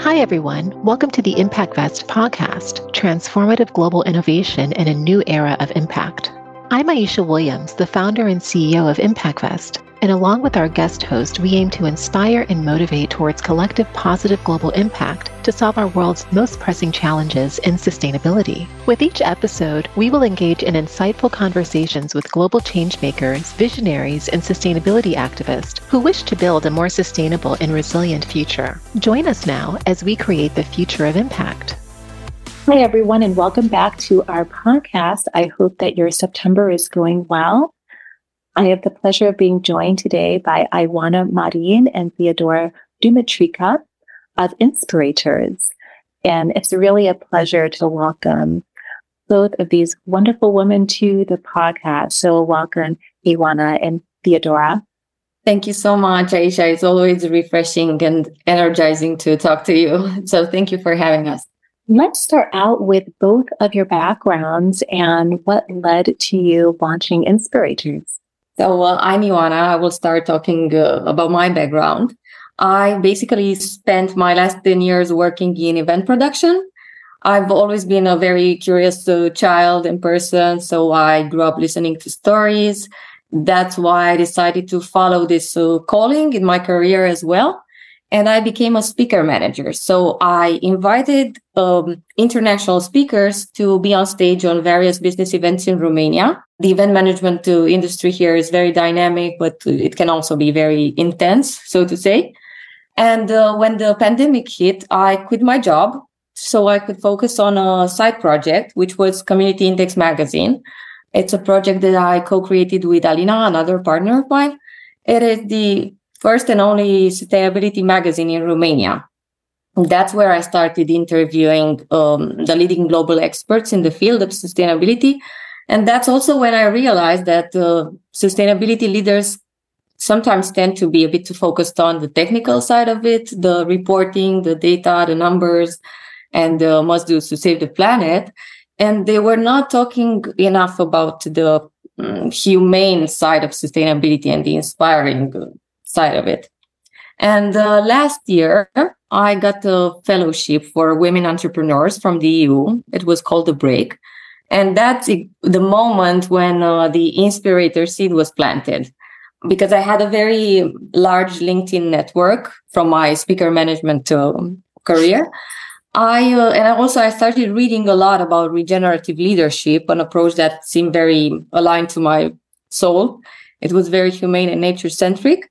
Hi, everyone. Welcome to the ImpactVest podcast, transformative global innovation in a new era of impact. I'm Aisha Williams, the founder and CEO of ImpactVest, and along with our guest host, we aim to inspire and motivate towards collective positive global impact to solve our world's most pressing challenges in sustainability. With each episode, we will engage in insightful conversations with global changemakers, visionaries, and sustainability activists who wish to build a more sustainable and resilient future. Join us now as we create the future of impact. Hi, everyone, and welcome back to our podcast. I hope that your September is going well. I have the pleasure of being joined today by Ioana Marin and Theodora Dumitrica of Inspirators. And it's really a pleasure to welcome both of these wonderful women to the podcast. So welcome, Ioana and Theodora. Thank you so much, Aisha. It's always refreshing and energizing to talk to you. So thank you for having us. Let's start out with both of your backgrounds and what led to you launching Inspirators. So uh, I'm Ioana. I will start talking uh, about my background. I basically spent my last 10 years working in event production. I've always been a very curious uh, child and person, so I grew up listening to stories. That's why I decided to follow this uh, calling in my career as well and I became a speaker manager. So I invited um, international speakers to be on stage on various business events in Romania. The event management uh, industry here is very dynamic, but it can also be very intense, so to say. And uh, when the pandemic hit, I quit my job so I could focus on a side project, which was Community Index Magazine. It's a project that I co-created with Alina, another partner of mine. It is the first and only sustainability magazine in Romania. That's where I started interviewing um, the leading global experts in the field of sustainability. And that's also when I realized that uh, sustainability leaders sometimes tend to be a bit too focused on the technical side of it, the reporting, the data, the numbers, and uh, must do to save the planet. And they were not talking enough about the um, humane side of sustainability and the inspiring side of it. And uh, last year, I got a fellowship for women entrepreneurs from the EU. It was called The Break. And that's the moment when uh, the Inspirator seed was planted. Because I had a very large LinkedIn network from my speaker management uh, career. I uh, and I also I started reading a lot about regenerative leadership, an approach that seemed very aligned to my soul. It was very humane and nature centric.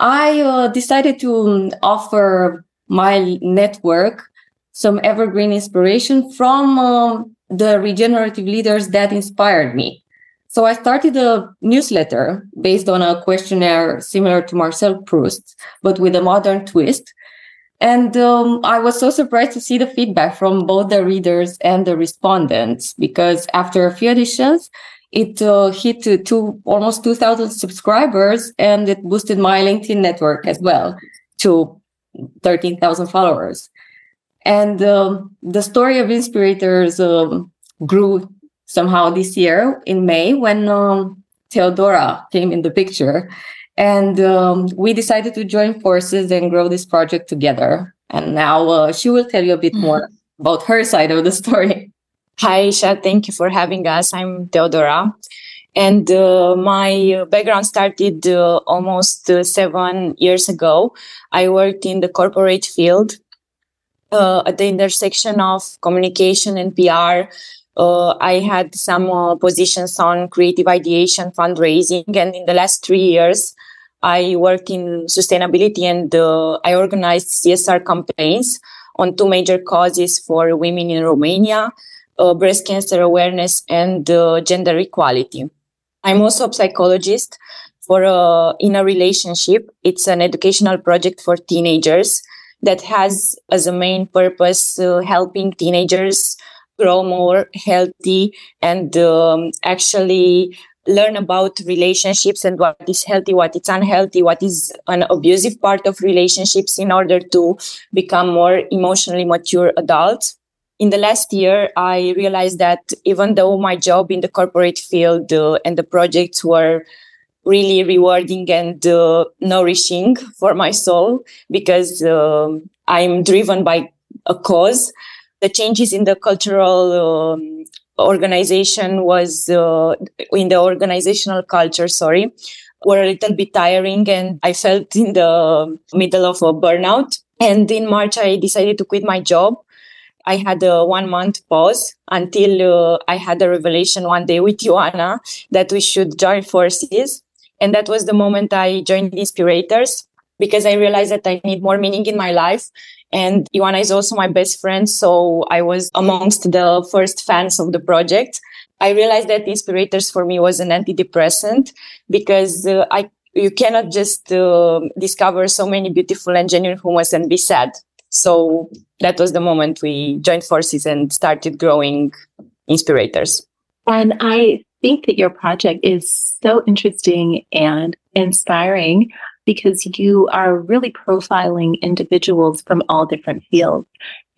I uh, decided to um, offer my network some evergreen inspiration from uh, the regenerative leaders that inspired me. So I started a newsletter based on a questionnaire similar to Marcel Proust, but with a modern twist. And um, I was so surprised to see the feedback from both the readers and the respondents because after a few editions, it uh, hit to, to almost 2000 subscribers and it boosted my linkedin network as well to 13000 followers. And um, the story of inspirators um, grew somehow this year in may when um, theodora came in the picture. And um, we decided to join forces and grow this project together. And now uh, she will tell you a bit mm-hmm. more about her side of the story Hi, Aisha. Thank you for having us. I'm Theodora. And uh, my background started uh, almost uh, seven years ago. I worked in the corporate field uh, at the intersection of communication and PR. Uh, I had some uh, positions on creative ideation, fundraising, and in the last three years, I worked in sustainability and I organized CSR campaigns on two major causes for women in Romania uh, breast cancer awareness and uh, gender equality. I'm also a psychologist for uh, in a relationship. It's an educational project for teenagers that has as a main purpose uh, helping teenagers grow more healthy and um, actually learn about relationships and what is healthy, what is unhealthy, what is an abusive part of relationships in order to become more emotionally mature adults in the last year, I realized that even though my job in the corporate field uh, and the projects were really rewarding and uh, nourishing for my soul, because uh, I'm driven by a cause. The changes in the cultural um, organization was uh, in the organizational culture. Sorry, were a little bit tiring, and I felt in the middle of a burnout. And in March, I decided to quit my job. I had a one month pause until uh, I had a revelation one day with Ioana that we should join forces. And that was the moment I joined Inspirators because I realized that I need more meaning in my life. And Ioana is also my best friend. So I was amongst the first fans of the project. I realized that Inspirators for me was an antidepressant because uh, I you cannot just uh, discover so many beautiful and genuine humans and be sad. So that was the moment we joined forces and started growing Inspirators. And I think that your project is so interesting and inspiring because you are really profiling individuals from all different fields.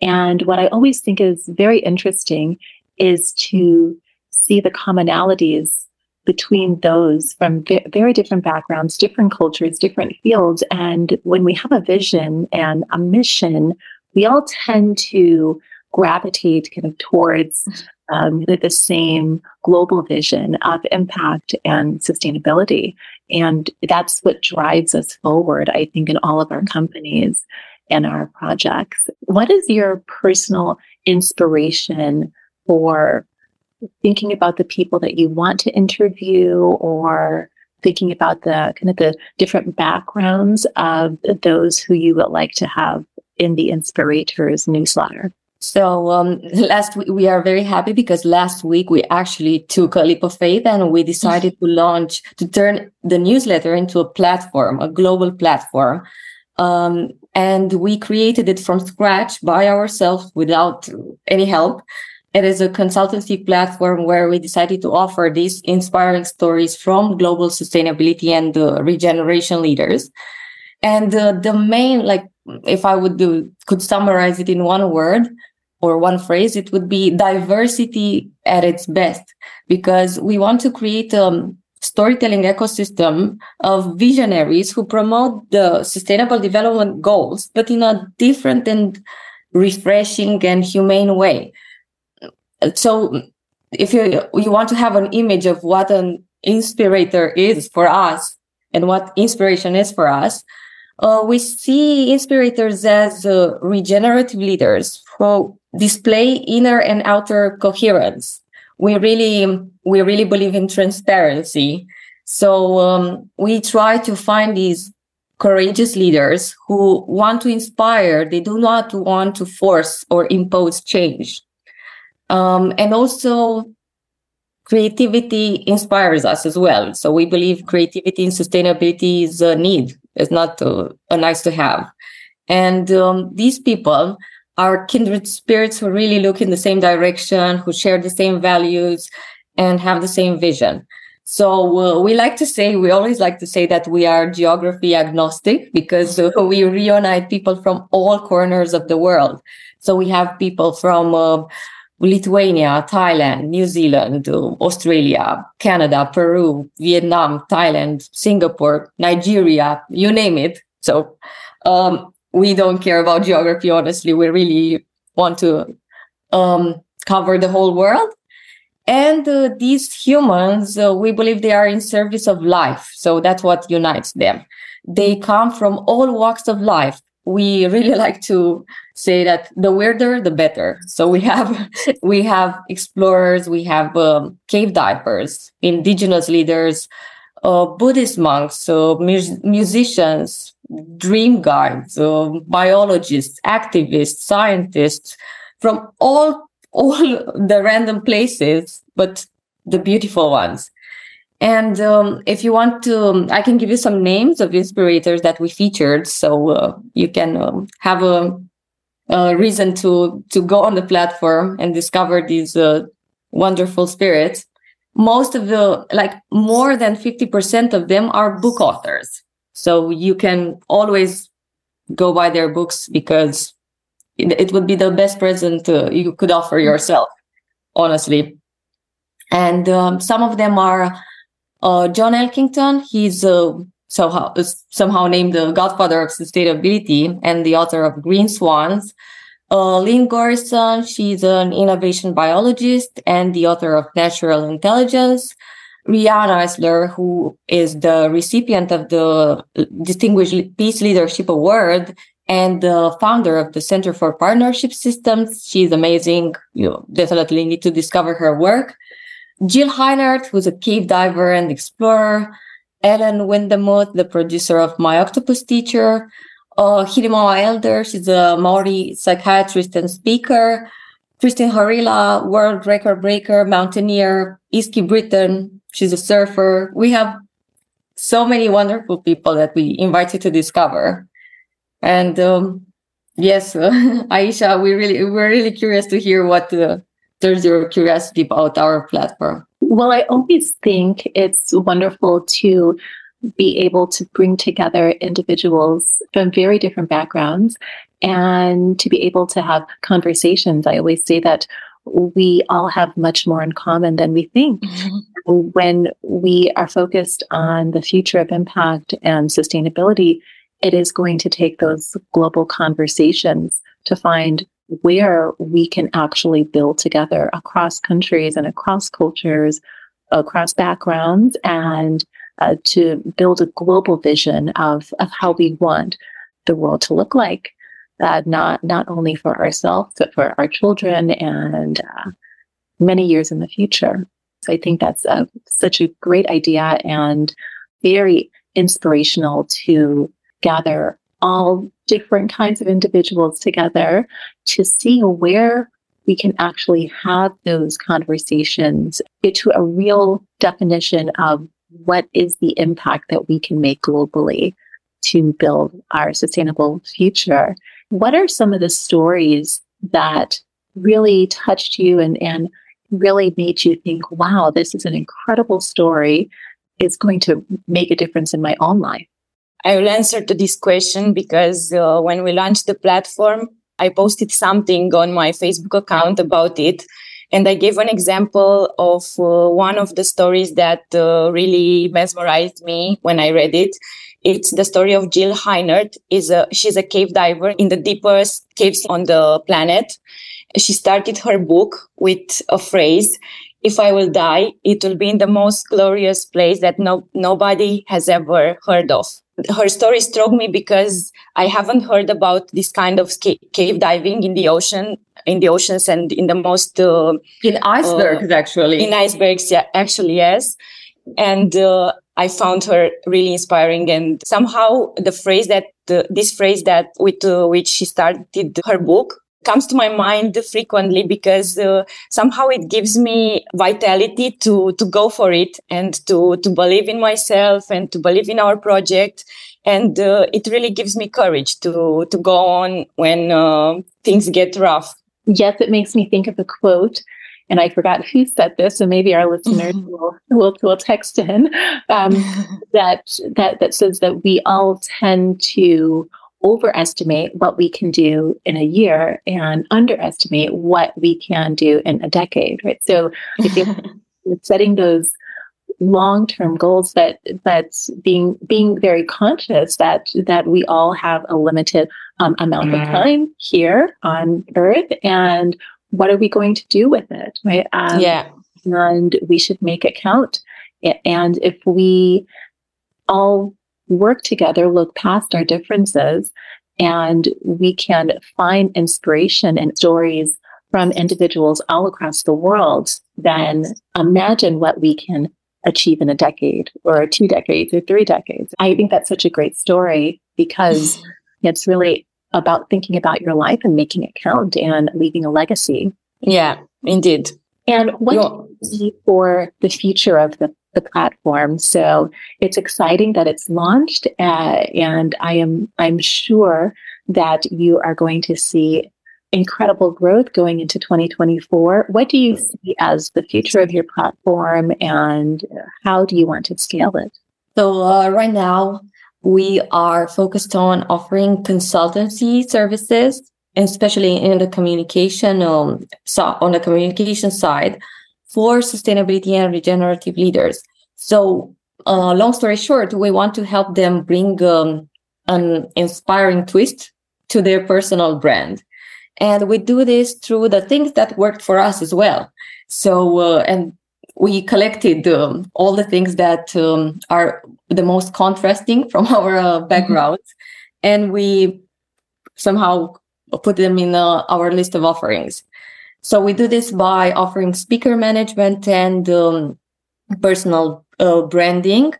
And what I always think is very interesting is to see the commonalities between those from very different backgrounds, different cultures, different fields. And when we have a vision and a mission, we all tend to gravitate kind of towards um, the same global vision of impact and sustainability. And that's what drives us forward, I think, in all of our companies and our projects. What is your personal inspiration for thinking about the people that you want to interview or thinking about the kind of the different backgrounds of those who you would like to have in the Inspirators newsletter? So um, last week we are very happy because last week we actually took a leap of faith and we decided to launch to turn the newsletter into a platform, a global platform. Um, and we created it from scratch by ourselves without any help. It is a consultancy platform where we decided to offer these inspiring stories from global sustainability and uh, regeneration leaders. And uh, the main, like, if I would do, could summarize it in one word, or one phrase, it would be diversity at its best, because we want to create a storytelling ecosystem of visionaries who promote the sustainable development goals, but in a different and refreshing and humane way. So if you, you want to have an image of what an inspirator is for us and what inspiration is for us, uh, we see inspirators as uh, regenerative leaders who display inner and outer coherence. We really, we really believe in transparency. So um, we try to find these courageous leaders who want to inspire. They do not want to force or impose change. Um, and also creativity inspires us as well. So we believe creativity and sustainability is a need. It's not a, a nice to have. And um, these people are kindred spirits who really look in the same direction, who share the same values and have the same vision. So uh, we like to say, we always like to say that we are geography agnostic because uh, we reunite people from all corners of the world. So we have people from uh, Lithuania, Thailand, New Zealand, Australia, Canada, Peru, Vietnam, Thailand, Singapore, Nigeria, you name it. So um, we don't care about geography honestly. We really want to um, cover the whole world. And uh, these humans uh, we believe they are in service of life. So that's what unites them. They come from all walks of life we really like to say that the weirder the better so we have we have explorers we have um, cave divers indigenous leaders uh, buddhist monks uh, mu- musicians dream guides, uh, biologists, activists, scientists from all all the random places, but the beautiful ones. And um, if you want to, um, I can give you some names of inspirators that we featured, so uh, you can um, have a, a, reason to to go on the platform and discover these uh, wonderful spirits. Most of the, like more than fifty percent of them, are book authors. So you can always go buy their books because it, it would be the best present uh, you could offer yourself, honestly. And um, some of them are uh, John Elkington. He's a somehow somehow named the godfather of sustainability and the author of Green Swans. Uh, Lynn Gorison, she's an innovation biologist and the author of Natural Intelligence. Riane Eisler, who is the recipient of the Distinguished Peace Leadership Award and the founder of the Center for Partnership Systems. She's amazing. You definitely need to discover her work. Jill Heinerth, who's a cave diver and explorer. Ellen Windemuth, the producer of My Octopus Teacher. Uh, Hinemoa Elder, she's a Maori psychiatrist and speaker. Kristin Harila, world record breaker, mountaineer. Easkey Britton, she's a surfer. We have so many wonderful people that we invited to discover. And um, yes, Aisha, we really we're really curious to hear what uh, there's your curiosity about our platform. Well, I always think it's wonderful to be able to bring together individuals from very different backgrounds and to be able to have conversations. I always say that we all have much more in common than we think. Mm-hmm. When we are focused on the future of impact and sustainability, it is going to take those global conversations to find where we can actually build together across countries and across cultures, across backgrounds, and uh, to build a global vision of, of how we want the world to look like, uh, not not only for ourselves but for our children and uh, many years in the future. So I think that's uh, such a great idea and very inspirational to gather all different kinds of individuals together to see where we can actually have those conversations, get to a real definition of what is the impact that we can make globally to build our sustainable future. What are some of the stories that really touched you and, and really made you think, wow, this is an incredible story. It's going to make a difference in my own life? I will answer to this question because uh, when we launched the platform, I posted something on my Facebook account about it. And I gave an example of uh, one of the stories that uh, really mesmerized me when I read it. It's the story of Jill Heinerth. Is a, she's a cave diver in the deepest caves on the planet. She started her book with a phrase, if I will die, it will be in the most glorious place that no, nobody has ever heard of her story struck me because I haven't heard about this kind of cave diving in the ocean, in the oceans, and in the most uh, in icebergs uh, actually. In icebergs, yeah, actually yes. And uh, I found her really inspiring, and somehow the phrase that this phrase that with uh, which she started her book comes to my mind frequently because uh, somehow it gives me vitality to to go for it and to to believe in myself and to believe in our project and uh, it really gives me courage to to go on when uh, things get rough yes it makes me think of a quote and I forgot who said this, so maybe our listeners mm-hmm. will, will, will text in um, that that that says that we all tend to overestimate what we can do in a year and underestimate what we can do in a decade, right? So I think setting those long-term goals that that's being being very conscious that that we all have a limited um, amount of mm-hmm. time here on earth and what are we going to do with it right um, yeah and we should make it count and if we all work together, look past our differences, and we can find inspiration and stories from individuals all across the world, then imagine what we can achieve in a decade or two decades or three decades. I think that's such a great story because it's really about thinking about your life and making it count and leaving a legacy. Yeah, indeed. And what do you see for the future of the the platform. So it's exciting that it's launched, uh, and I am I'm sure that you are going to see incredible growth going into 2024. What do you see as the future of your platform, and how do you want to scale it? So uh, right now we are focused on offering consultancy services, especially in the communication um, so on the communication side for sustainability and regenerative leaders. So uh, long story short, we want to help them bring um, an inspiring twist to their personal brand. And we do this through the things that worked for us as well. So, uh, and we collected um, all the things that um, are the most contrasting from our uh, mm-hmm. backgrounds, mm-hmm. and we somehow put them in uh, our list of offerings. So we do this by offering speaker management and um, personal uh, branding,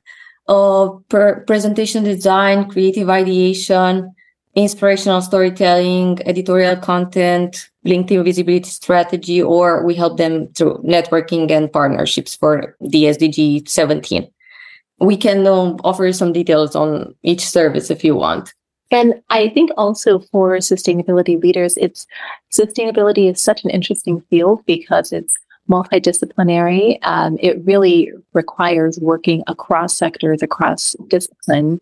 uh, per- presentation design, creative ideation, inspirational storytelling, editorial content, LinkedIn visibility strategy, or we help them through networking and partnerships for the SDG 17. We can um, offer some details on each service if you want. And I think also for sustainability leaders, it's sustainability is such an interesting field because it's multidisciplinary. Um, it really requires working across sectors, across discipline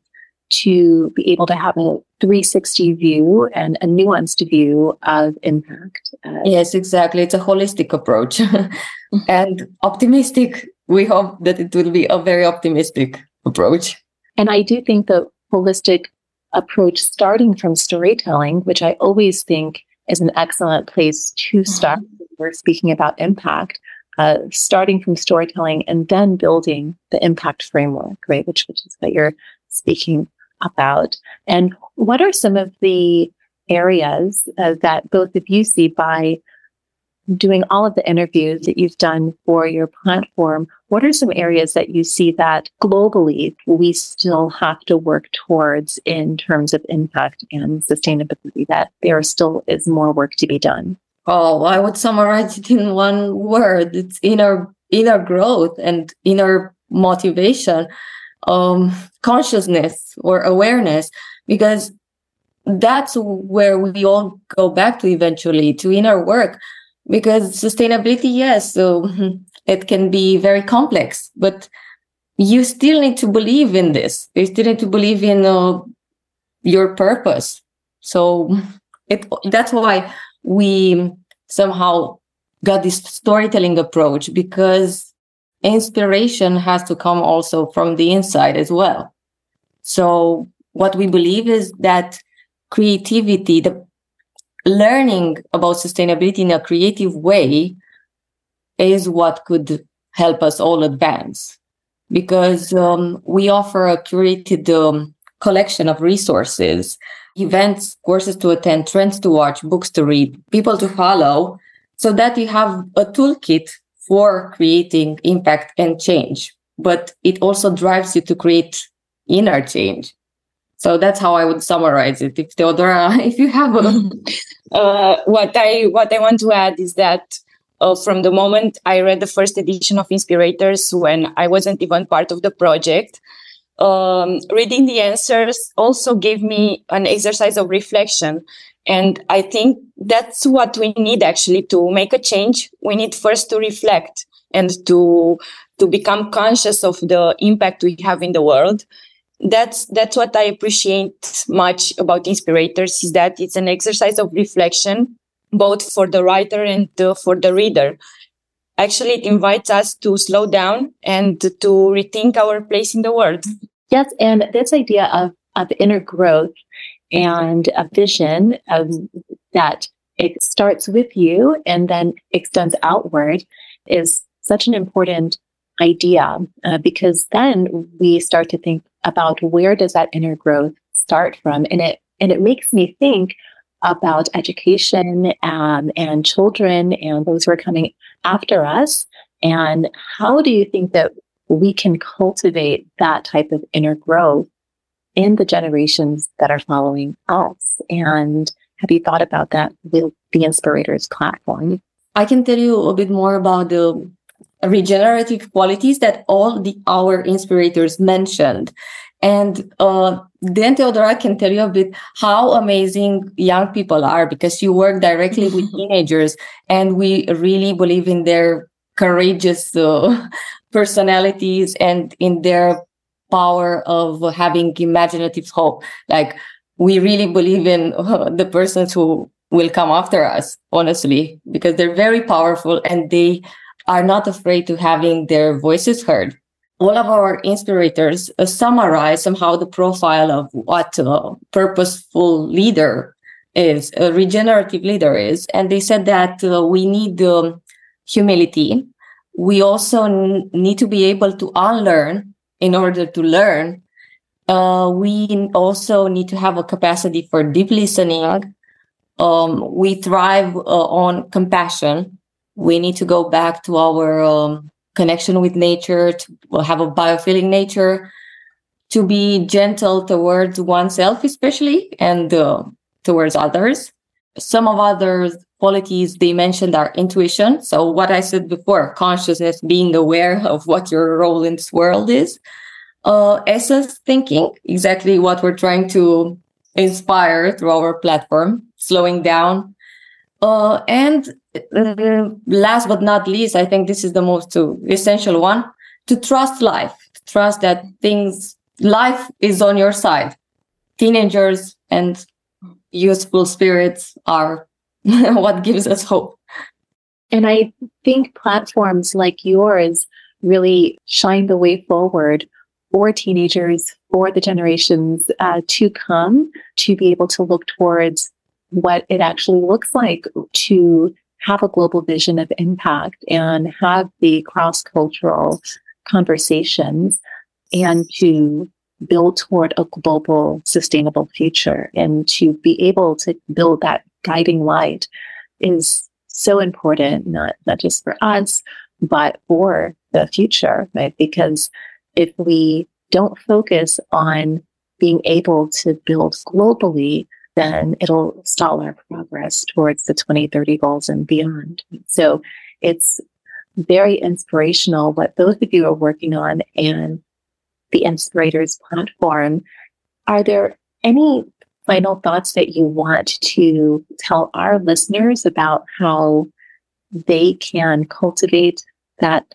to be able to have a 360 view and a nuanced view of impact. Uh, yes, exactly. It's a holistic approach and optimistic. We hope that it will be a very optimistic approach. And I do think the holistic approach starting from storytelling, which I always think is an excellent place to mm-hmm. start. Mm-hmm. We're speaking about impact, uh, starting from storytelling and then building the impact framework, right? Which, which is what you're speaking about. And what are some of the areas uh, that both of you see by doing all of the interviews that you've done for your platform, what are some areas that you see that globally we still have to work towards in terms of impact and sustainability, that there still is more work to be done? Oh, I would summarize it in one word. It's inner inner growth and inner motivation, um, consciousness or awareness, because that's where we all go back to eventually to inner work because sustainability yes so it can be very complex but you still need to believe in this. You still need to believe in uh, your purpose. So it that's why we somehow got this storytelling approach because inspiration has to come also from the inside as well. So what we believe is that creativity the learning about sustainability in a creative way is what could help us all advance because um, we offer a curated um, collection of resources events courses to attend trends to watch books to read people to follow so that you have a toolkit for creating impact and change but it also drives you to create inner change so that's how I would summarize it. If Theodora, if you have a... uh, what I what I want to add is that uh, from the moment I read the first edition of Inspirators, when I wasn't even part of the project, um, reading the answers also gave me an exercise of reflection. And I think that's what we need actually to make a change. We need first to reflect and to to become conscious of the impact we have in the world that's that's what I appreciate much about Inspirators is that it's an exercise of reflection, both for the writer and for the reader. Actually, it invites us to slow down and to rethink our place in the world. Yes, and this idea of of inner growth and a vision um, that it starts with you and then extends outward is such an important idea uh, because then we start to think about where does that inner growth start from? And it and it makes me think about education um, and children and those who are coming after us. And how do you think that we can cultivate that type of inner growth in the generations that are following us? And have you thought about that with the inspirators platform? I can tell you a bit more about the regenerative qualities that all the our inspirators mentioned and uh, then Theodora can tell you a bit how amazing young people are because you work directly with teenagers, and we really believe in their courageous uh, personalities and in their power of having imaginative hope. Like we really believe in uh, the persons who will come after us, honestly, because they're very powerful and they are not afraid to having their voices heard. all of our inspirators uh, summarize somehow the profile of what a purposeful leader is, a regenerative leader is. And they said that uh, we need um, humility. We also n- need to be able to unlearn in order to learn. Uh, we also need to have a capacity for deep listening. Um, we thrive uh, on compassion. We need to go back to our um, connection with nature, to have a biofeeling nature, to be gentle towards oneself, especially, and uh, towards others. Some of other qualities they mentioned are intuition. So, what I said before, consciousness, being aware of what your role in this world is. Uh, essence thinking, exactly what we're trying to inspire through our platform, slowing down. Uh, and last but not least, I think this is the most essential one to trust life, trust that things, life is on your side. Teenagers and youthful spirits are what gives us hope. And I think platforms like yours really shine the way forward for teenagers, for the generations uh, to come, to be able to look towards what it actually looks like to have a global vision of impact and have the cross cultural conversations and to build toward a global sustainable future and to be able to build that guiding light is so important, not, not just for us, but for the future, right? Because if we don't focus on being able to build globally, then it'll stall our progress towards the 2030 goals and beyond. So it's very inspirational what both of you are working on and the Inspirators platform. Are there any final thoughts that you want to tell our listeners about how they can cultivate that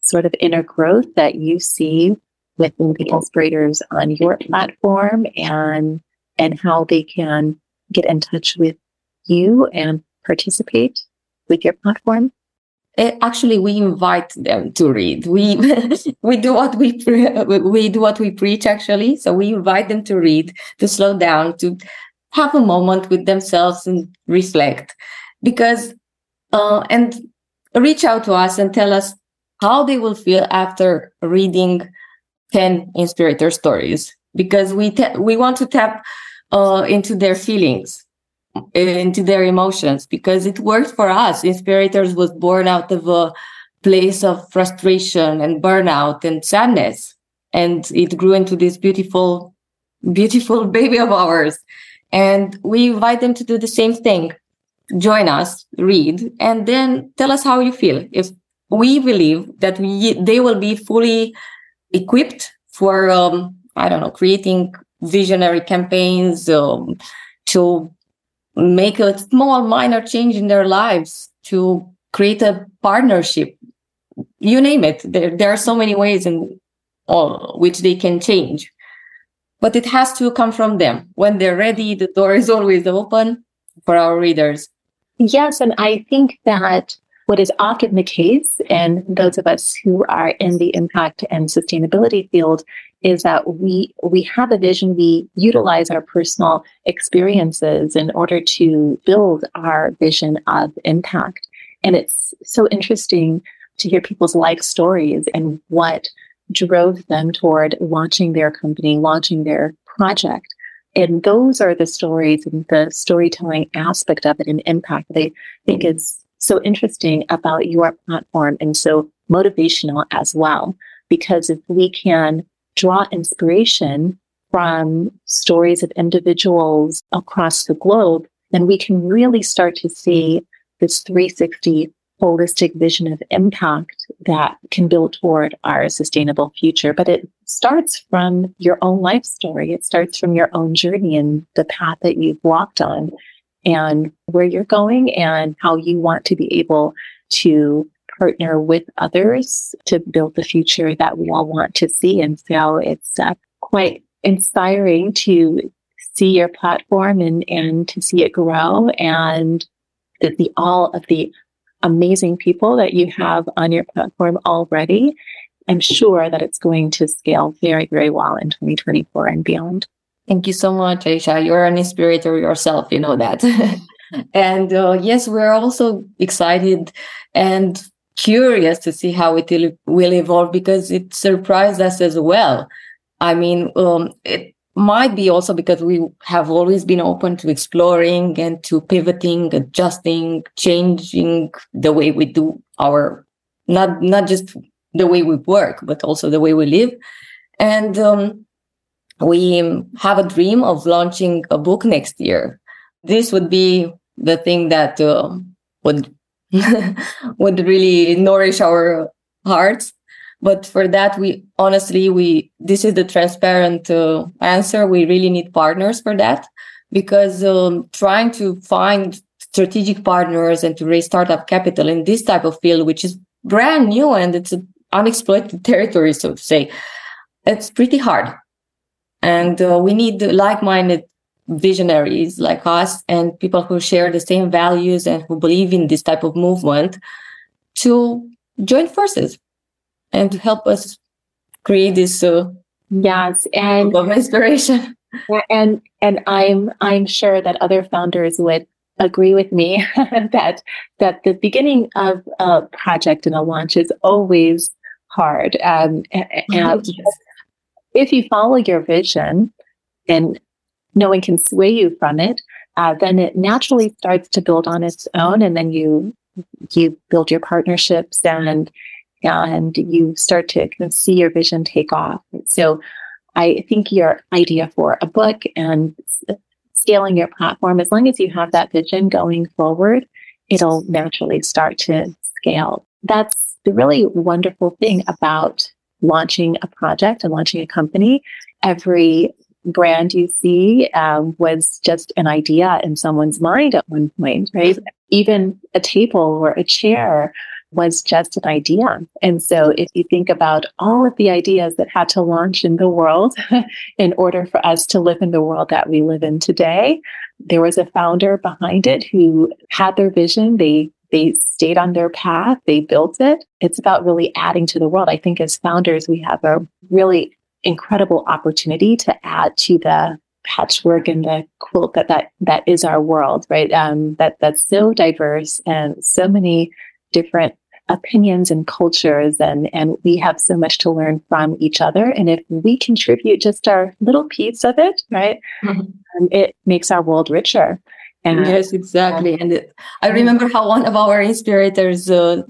sort of inner growth that you see within the inspirators on your platform and and how they can get in touch with you and participate with your platform? Eh, actually, we invite them to read. We we do what we pre- we do what we preach. Actually, so we invite them to read, to slow down, to have a moment with themselves and reflect, because uh, and reach out to us and tell us how they will feel after reading 10 inspirator stories because we te- we want to tap uh, into their feelings into their emotions because it worked for us. Inspirators was born out of a place of frustration and burnout and sadness and it grew into this beautiful beautiful baby of ours. And we invite them to do the same thing. Join us read and then tell us how you feel. If we believe that we they will be fully equipped for um, I don't know creating visionary campaigns um, to make a small minor change in their lives to create a partnership. You name it. There, there are so many ways in all which they can change. But it has to come from them. When they're ready the door is always open for our readers. Yes and i think that what is often the case, and those of us who are in the impact and sustainability field, is that we we have a vision. We utilize our personal experiences in order to build our vision of impact. And it's so interesting to hear people's life stories and what drove them toward launching their company, launching their project. And those are the stories and the storytelling aspect of it and impact that I think is so interesting about your platform and so motivational as well. Because if we can draw inspiration from stories of individuals across the globe, then we can really start to see this 360 holistic vision of impact that can build toward our sustainable future. But it starts from your own life story. It starts from your own journey and the path that you've walked on and where you're going and how you want to be able to partner with others to build the future that we all want to see. And so it's uh, quite inspiring to see your platform and, and to see it grow and the, the all of the amazing people that you have on your platform already. I'm sure that it's going to scale very, very well in 2024 and beyond. Thank you so much, Aisha. You're an inspirator yourself, you know that. and uh, yes, we're also excited and curious to see how it will evolve because it surprised us as well. I mean, um, it might be also because we have always been open to exploring and to pivoting, adjusting, changing the way we do our not not just the way we work, but also the way we live. And um, we have a dream of launching a book next year. This would be the thing that uh, would would really nourish our hearts. But for that we honestly we this is the transparent uh, answer. We really need partners for that because um, trying to find strategic partners and to raise startup capital in this type of field which is brand new and it's an unexploited territory so to say it's pretty hard and uh, we need like-minded visionaries like us and people who share the same values and who believe in this type of movement to join forces and to help us create this uh, yes and of inspiration. And and i'm i'm sure that other founders would agree with me that that the beginning of a project and a launch is always hard um, and, and if you follow your vision and no one can sway you from it, uh, then it naturally starts to build on its own, and then you you build your partnerships and and you start to kind of see your vision take off. So, I think your idea for a book and scaling your platform, as long as you have that vision going forward, it'll naturally start to scale. That's the really wonderful thing about launching a project and launching a company. Every brand you see um, was just an idea in someone's mind at one point, right? Even a table or a chair was just an idea. And so if you think about all of the ideas that had to launch in the world in order for us to live in the world that we live in today, there was a founder behind it who had their vision. They they stayed on their path, they built it. It's about really adding to the world. I think as founders, we have a really incredible opportunity to add to the patchwork and the quilt that that that is our world, right? Um, that that's so diverse and so many different opinions and cultures, and and we have so much to learn from each other. And if we contribute just our little piece of it, right, mm-hmm. um, it makes our world richer. And yes, exactly. And I remember how one of our inspirators uh,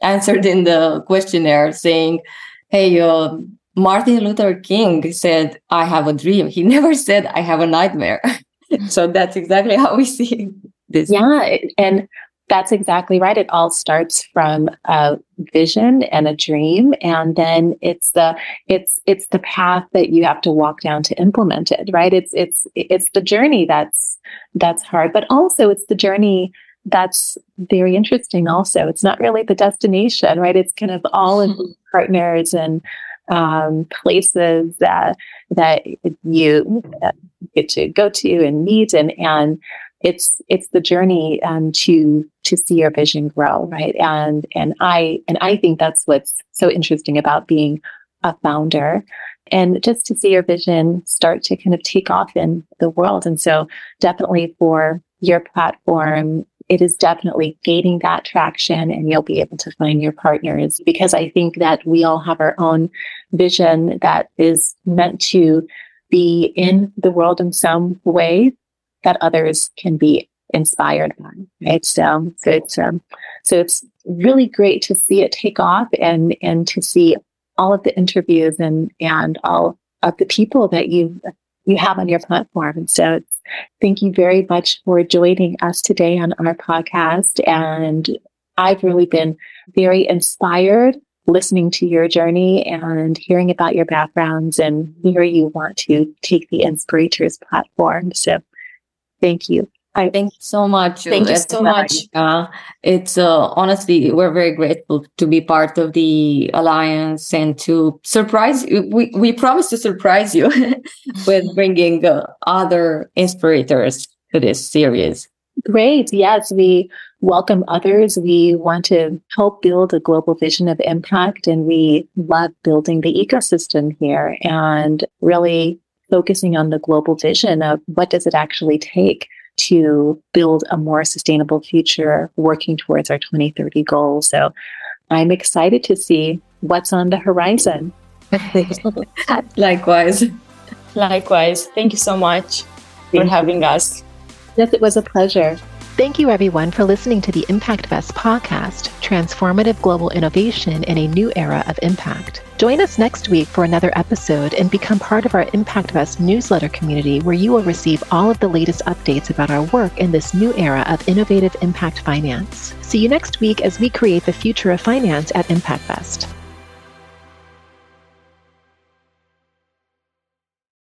answered in the questionnaire saying, "Hey, uh, Martin Luther King said, I have a dream. He never said, I have a nightmare. so that's exactly how we see this. Yeah. And that's exactly right. It all starts from a vision and a dream. And then it's the, it's, it's the path that you have to walk down to implement it, right? It's, it's, it's the journey that's, that's hard, but also it's the journey that's very interesting also. It's not really the destination, right? It's kind of all of partners and um, places that that you get to go to and meet and and it's it's the journey um, to to see your vision grow right? And and i and i think that's what's so interesting about being a founder. And just to see your vision start to kind of take off in the world. And so definitely for your platform it is definitely gaining that traction and you'll be able to find your partners. Because I think that we all have our own vision that is meant to be in the world in some way that others can be inspired by. Right. So, so it's, um, so it's really great to see it take off and, and to see all of the interviews and, and all of the people that you, you have on your platform. And so it's, Thank you very much for joining us today on our podcast. And I've really been very inspired listening to your journey and hearing about your backgrounds and where you want to take the Inspirators platform. So thank you. I thank you so much. Thank you so much. Uh, it's uh, honestly, we're very grateful to be part of the alliance and to surprise. We we promise to surprise you with bringing uh, other inspirators to this series. Great. Yes, we welcome others. We want to help build a global vision of impact, and we love building the ecosystem here and really focusing on the global vision of what does it actually take to build a more sustainable future working towards our 2030 goals. So I'm excited to see what's on the horizon. Likewise. Likewise. Thank you so much for having us. Yes, it was a pleasure. Thank you, everyone, for listening to the ImpactVest podcast, Transformative Global Innovation in a New Era of Impact. Join us next week for another episode and become part of our ImpactVest newsletter community, where you will receive all of the latest updates about our work in this new era of innovative impact finance. See you next week as we create the future of finance at ImpactVest.